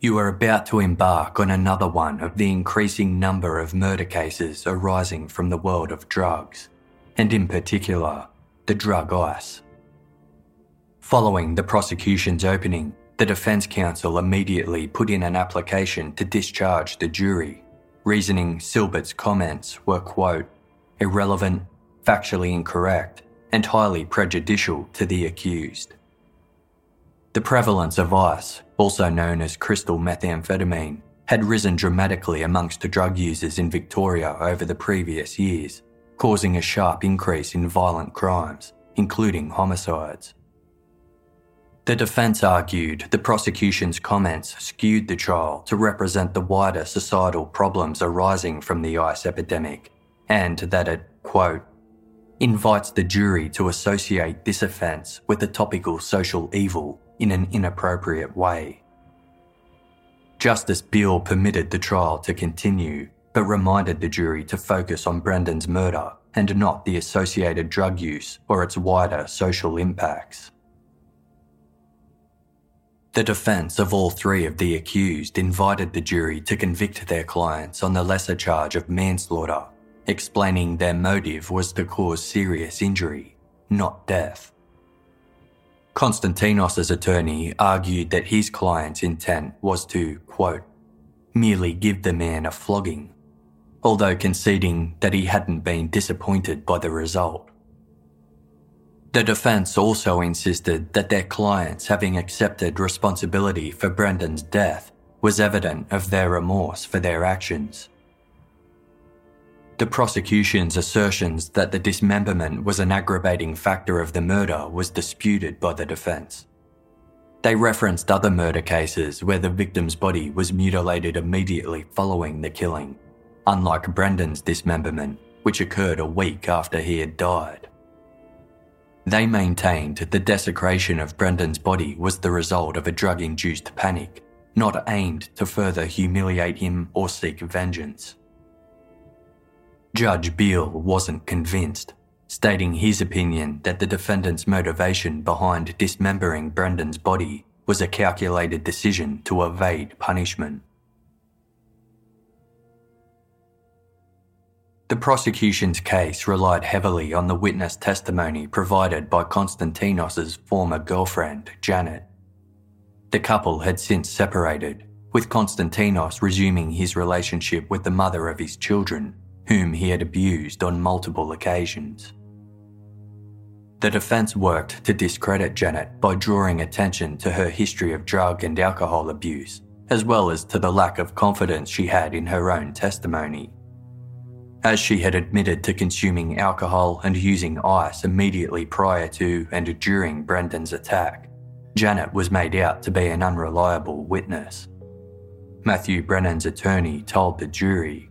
You are about to embark on another one of the increasing number of murder cases arising from the world of drugs, and in particular, the drug ice. Following the prosecution's opening, the defence counsel immediately put in an application to discharge the jury, reasoning Silbert's comments were, quote, irrelevant, factually incorrect, and highly prejudicial to the accused. The prevalence of ice, also known as crystal methamphetamine, had risen dramatically amongst the drug users in Victoria over the previous years, causing a sharp increase in violent crimes, including homicides. The defence argued the prosecution's comments skewed the trial to represent the wider societal problems arising from the ice epidemic, and that it, quote, invites the jury to associate this offence with the topical social evil in an inappropriate way. Justice Beale permitted the trial to continue, but reminded the jury to focus on Brendan's murder and not the associated drug use or its wider social impacts. The defence of all three of the accused invited the jury to convict their clients on the lesser charge of manslaughter, explaining their motive was to cause serious injury, not death. Konstantinos' attorney argued that his client's intent was to, quote, merely give the man a flogging, although conceding that he hadn't been disappointed by the result. The defence also insisted that their clients having accepted responsibility for Brendan's death was evident of their remorse for their actions. The prosecution's assertions that the dismemberment was an aggravating factor of the murder was disputed by the defence. They referenced other murder cases where the victim's body was mutilated immediately following the killing, unlike Brendan's dismemberment, which occurred a week after he had died. They maintained the desecration of Brendan's body was the result of a drug induced panic, not aimed to further humiliate him or seek vengeance. Judge Beale wasn't convinced, stating his opinion that the defendant's motivation behind dismembering Brendan's body was a calculated decision to evade punishment. The prosecution's case relied heavily on the witness testimony provided by Konstantinos' former girlfriend, Janet. The couple had since separated, with Konstantinos resuming his relationship with the mother of his children, whom he had abused on multiple occasions. The defence worked to discredit Janet by drawing attention to her history of drug and alcohol abuse, as well as to the lack of confidence she had in her own testimony as she had admitted to consuming alcohol and using ice immediately prior to and during Brendan's attack. Janet was made out to be an unreliable witness. Matthew Brennan's attorney told the jury,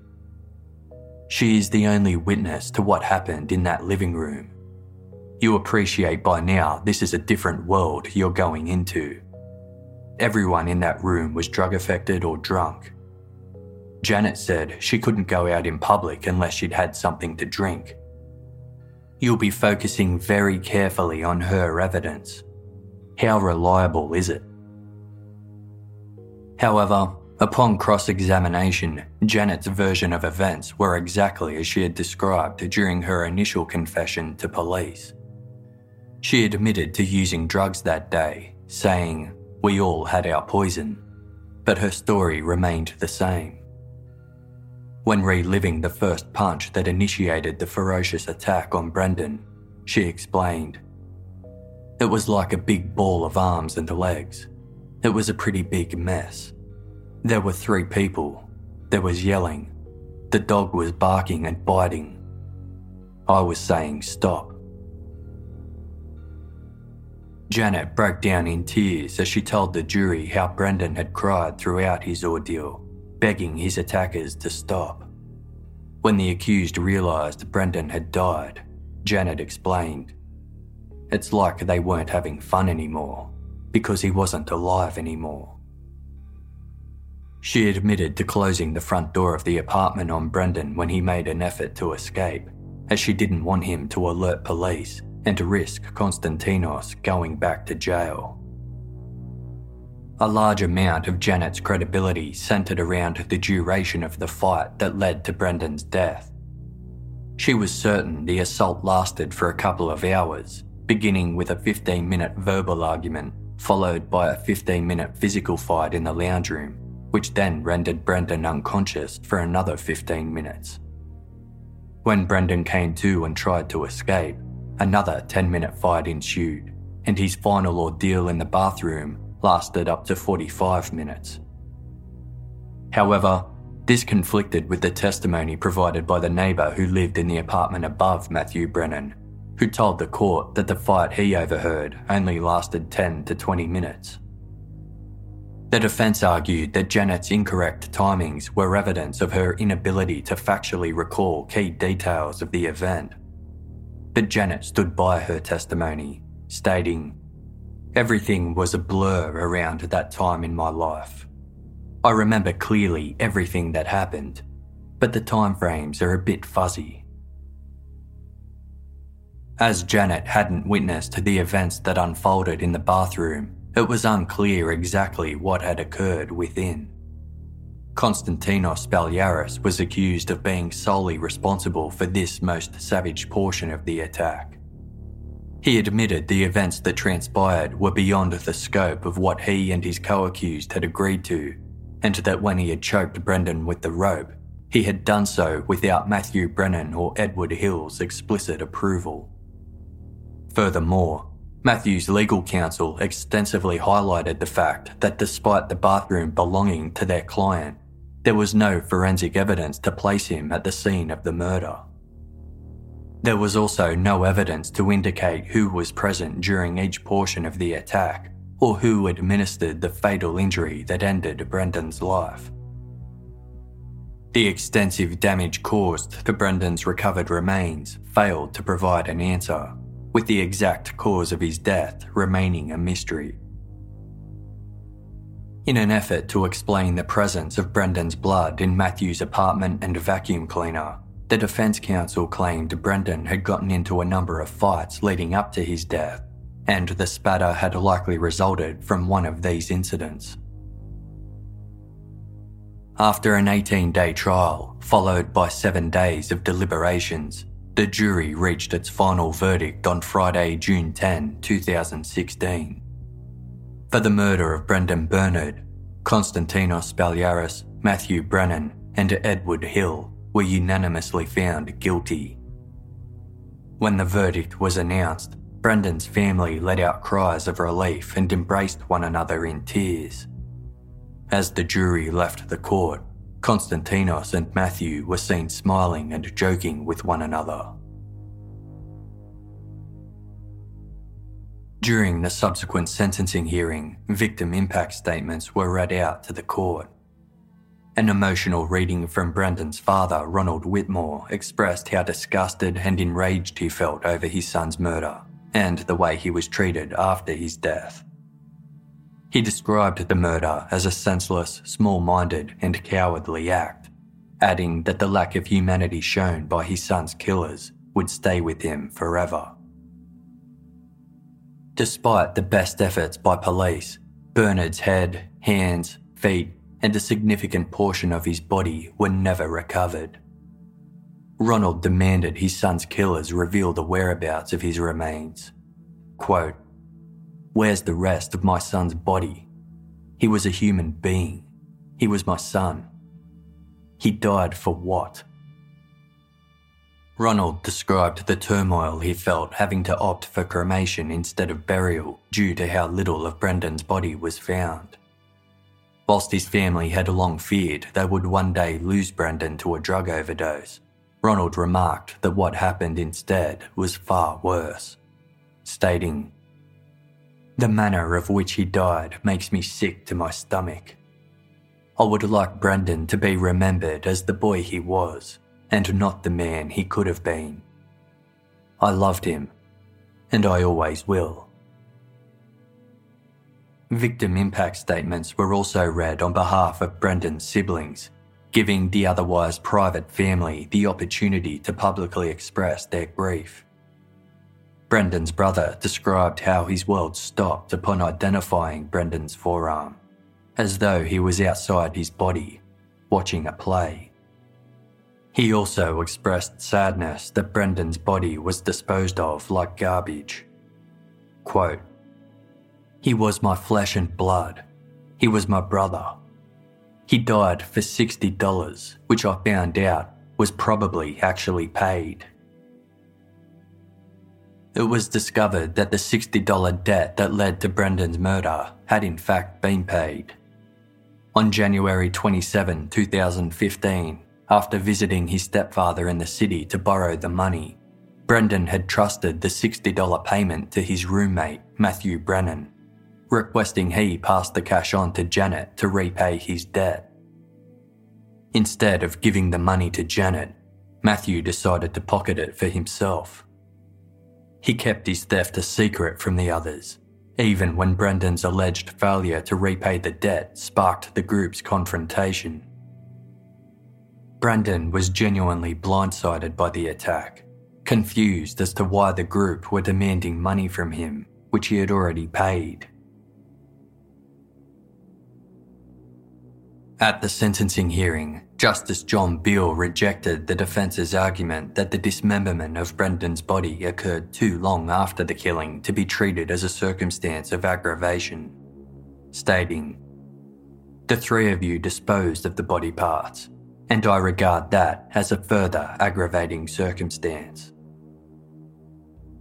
She is the only witness to what happened in that living room. You appreciate by now this is a different world you're going into. Everyone in that room was drug affected or drunk, Janet said she couldn't go out in public unless she'd had something to drink. You'll be focusing very carefully on her evidence. How reliable is it? However, upon cross examination, Janet's version of events were exactly as she had described during her initial confession to police. She admitted to using drugs that day, saying, We all had our poison, but her story remained the same. When reliving the first punch that initiated the ferocious attack on Brendan, she explained It was like a big ball of arms and legs. It was a pretty big mess. There were three people. There was yelling. The dog was barking and biting. I was saying stop. Janet broke down in tears as she told the jury how Brendan had cried throughout his ordeal, begging his attackers to stop. When the accused realised Brendan had died, Janet explained, It's like they weren't having fun anymore, because he wasn't alive anymore. She admitted to closing the front door of the apartment on Brendan when he made an effort to escape, as she didn't want him to alert police and to risk Konstantinos going back to jail. A large amount of Janet's credibility centred around the duration of the fight that led to Brendan's death. She was certain the assault lasted for a couple of hours, beginning with a 15 minute verbal argument, followed by a 15 minute physical fight in the lounge room, which then rendered Brendan unconscious for another 15 minutes. When Brendan came to and tried to escape, Another 10 minute fight ensued, and his final ordeal in the bathroom lasted up to 45 minutes. However, this conflicted with the testimony provided by the neighbour who lived in the apartment above Matthew Brennan, who told the court that the fight he overheard only lasted 10 to 20 minutes. The defence argued that Janet's incorrect timings were evidence of her inability to factually recall key details of the event but Janet stood by her testimony, stating, Everything was a blur around that time in my life. I remember clearly everything that happened, but the timeframes are a bit fuzzy. As Janet hadn't witnessed the events that unfolded in the bathroom, it was unclear exactly what had occurred within. Konstantinos Spaliaris was accused of being solely responsible for this most savage portion of the attack. He admitted the events that transpired were beyond the scope of what he and his co accused had agreed to, and that when he had choked Brendan with the rope, he had done so without Matthew Brennan or Edward Hill's explicit approval. Furthermore, Matthew's legal counsel extensively highlighted the fact that despite the bathroom belonging to their client, there was no forensic evidence to place him at the scene of the murder. There was also no evidence to indicate who was present during each portion of the attack or who administered the fatal injury that ended Brendan's life. The extensive damage caused to Brendan's recovered remains failed to provide an answer, with the exact cause of his death remaining a mystery. In an effort to explain the presence of Brendan's blood in Matthew's apartment and vacuum cleaner, the defence counsel claimed Brendan had gotten into a number of fights leading up to his death, and the spatter had likely resulted from one of these incidents. After an 18 day trial, followed by seven days of deliberations, the jury reached its final verdict on Friday, June 10, 2016. For the murder of Brendan Bernard, Konstantinos Spaliaris, Matthew Brennan, and Edward Hill were unanimously found guilty. When the verdict was announced, Brendan's family let out cries of relief and embraced one another in tears. As the jury left the court, Konstantinos and Matthew were seen smiling and joking with one another. During the subsequent sentencing hearing, victim impact statements were read out to the court. An emotional reading from Brendan's father, Ronald Whitmore, expressed how disgusted and enraged he felt over his son's murder and the way he was treated after his death. He described the murder as a senseless, small minded, and cowardly act, adding that the lack of humanity shown by his son's killers would stay with him forever. Despite the best efforts by police, Bernard's head, hands, feet, and a significant portion of his body were never recovered. Ronald demanded his son's killers reveal the whereabouts of his remains. Quote, Where's the rest of my son's body? He was a human being. He was my son. He died for what? Ronald described the turmoil he felt having to opt for cremation instead of burial due to how little of Brendan's body was found. Whilst his family had long feared they would one day lose Brendan to a drug overdose, Ronald remarked that what happened instead was far worse, stating, The manner of which he died makes me sick to my stomach. I would like Brendan to be remembered as the boy he was and not the man he could have been. I loved him, and I always will. Victim impact statements were also read on behalf of Brendan's siblings, giving the otherwise private family the opportunity to publicly express their grief. Brendan's brother described how his world stopped upon identifying Brendan's forearm, as though he was outside his body, watching a play. He also expressed sadness that Brendan's body was disposed of like garbage. Quote, He was my flesh and blood. He was my brother. He died for $60, which I found out was probably actually paid. It was discovered that the $60 debt that led to Brendan's murder had in fact been paid. On January 27, 2015, after visiting his stepfather in the city to borrow the money. Brendan had trusted the $60 payment to his roommate, Matthew Brennan, requesting he pass the cash on to Janet to repay his debt. Instead of giving the money to Janet, Matthew decided to pocket it for himself. He kept his theft a secret from the others, even when Brendan's alleged failure to repay the debt sparked the group's confrontation. Brendan was genuinely blindsided by the attack, confused as to why the group were demanding money from him, which he had already paid. At the sentencing hearing, Justice John Beale rejected the defence's argument that the dismemberment of Brendan's body occurred too long after the killing to be treated as a circumstance of aggravation, stating, The three of you disposed of the body parts, and I regard that as a further aggravating circumstance.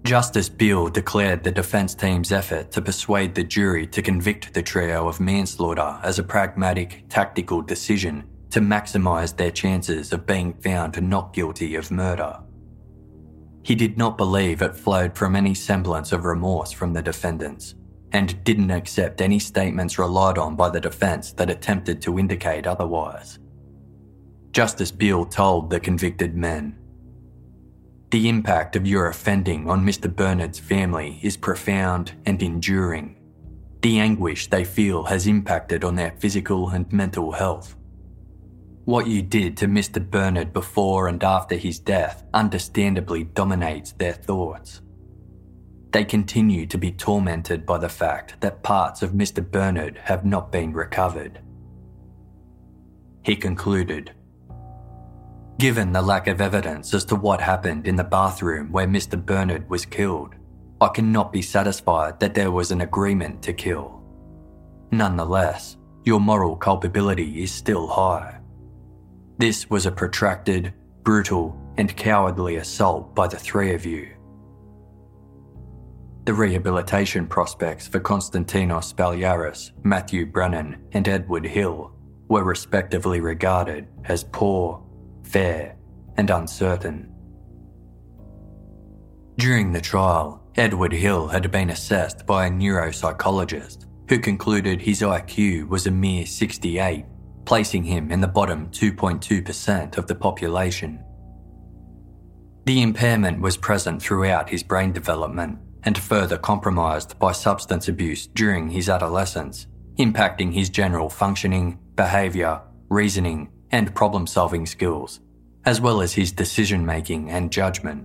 Justice Beale declared the defence team's effort to persuade the jury to convict the trio of manslaughter as a pragmatic, tactical decision to maximise their chances of being found not guilty of murder. He did not believe it flowed from any semblance of remorse from the defendants and didn't accept any statements relied on by the defence that attempted to indicate otherwise. Justice Beale told the convicted men. The impact of your offending on Mr. Bernard's family is profound and enduring. The anguish they feel has impacted on their physical and mental health. What you did to Mr. Bernard before and after his death understandably dominates their thoughts. They continue to be tormented by the fact that parts of Mr. Bernard have not been recovered. He concluded Given the lack of evidence as to what happened in the bathroom where Mr. Bernard was killed, I cannot be satisfied that there was an agreement to kill. Nonetheless, your moral culpability is still high. This was a protracted, brutal, and cowardly assault by the three of you. The rehabilitation prospects for Konstantinos Spaliaris, Matthew Brennan, and Edward Hill were respectively regarded as poor fair, and uncertain. During the trial, Edward Hill had been assessed by a neuropsychologist who concluded his IQ was a mere 68, placing him in the bottom 2.2% of the population. The impairment was present throughout his brain development and further compromised by substance abuse during his adolescence, impacting his general functioning, behaviour, reasoning, and problem solving skills, as well as his decision making and judgment.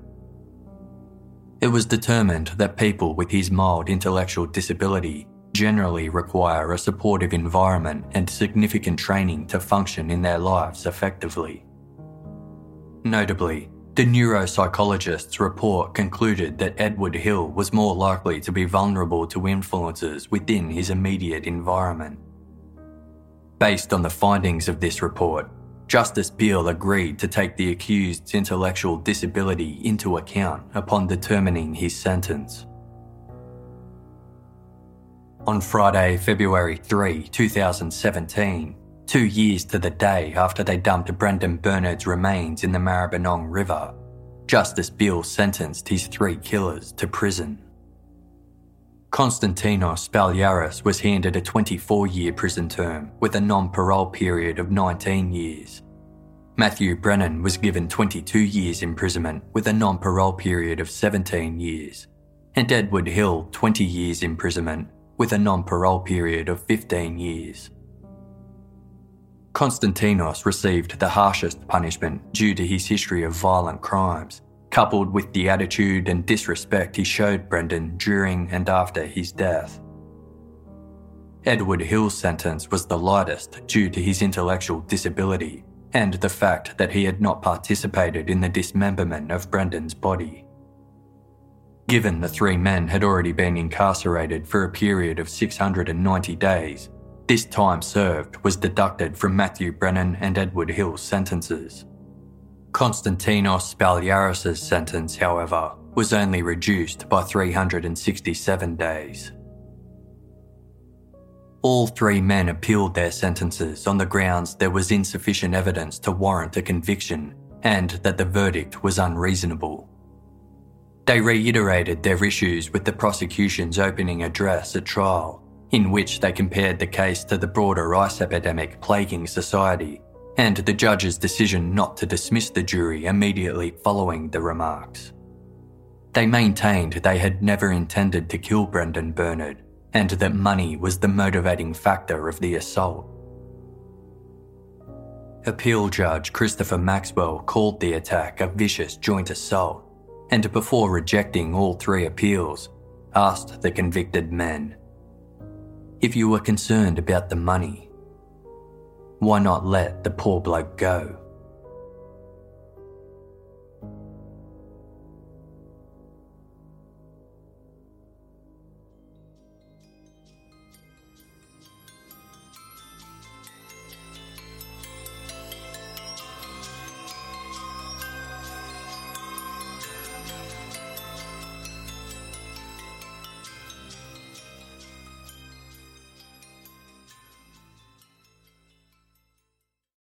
It was determined that people with his mild intellectual disability generally require a supportive environment and significant training to function in their lives effectively. Notably, the neuropsychologist's report concluded that Edward Hill was more likely to be vulnerable to influences within his immediate environment. Based on the findings of this report, Justice Beale agreed to take the accused's intellectual disability into account upon determining his sentence. On Friday, February 3, 2017, two years to the day after they dumped Brendan Bernard's remains in the Maribyrnong River, Justice Beale sentenced his three killers to prison. Konstantinos Spaliaris was handed a 24 year prison term with a non parole period of 19 years. Matthew Brennan was given 22 years imprisonment with a non parole period of 17 years, and Edward Hill 20 years imprisonment with a non parole period of 15 years. Konstantinos received the harshest punishment due to his history of violent crimes coupled with the attitude and disrespect he showed Brendan during and after his death. Edward Hill's sentence was the lightest due to his intellectual disability and the fact that he had not participated in the dismemberment of Brendan's body. Given the three men had already been incarcerated for a period of 690 days, this time served was deducted from Matthew Brennan and Edward Hill's sentences. Konstantinos Spaliaris' sentence, however, was only reduced by 367 days. All three men appealed their sentences on the grounds there was insufficient evidence to warrant a conviction and that the verdict was unreasonable. They reiterated their issues with the prosecution's opening address at trial, in which they compared the case to the broader ice epidemic plaguing society and the judge's decision not to dismiss the jury immediately following the remarks. They maintained they had never intended to kill Brendan Bernard and that money was the motivating factor of the assault. Appeal Judge Christopher Maxwell called the attack a vicious joint assault and before rejecting all three appeals, asked the convicted men If you were concerned about the money, why not let the poor bloke go?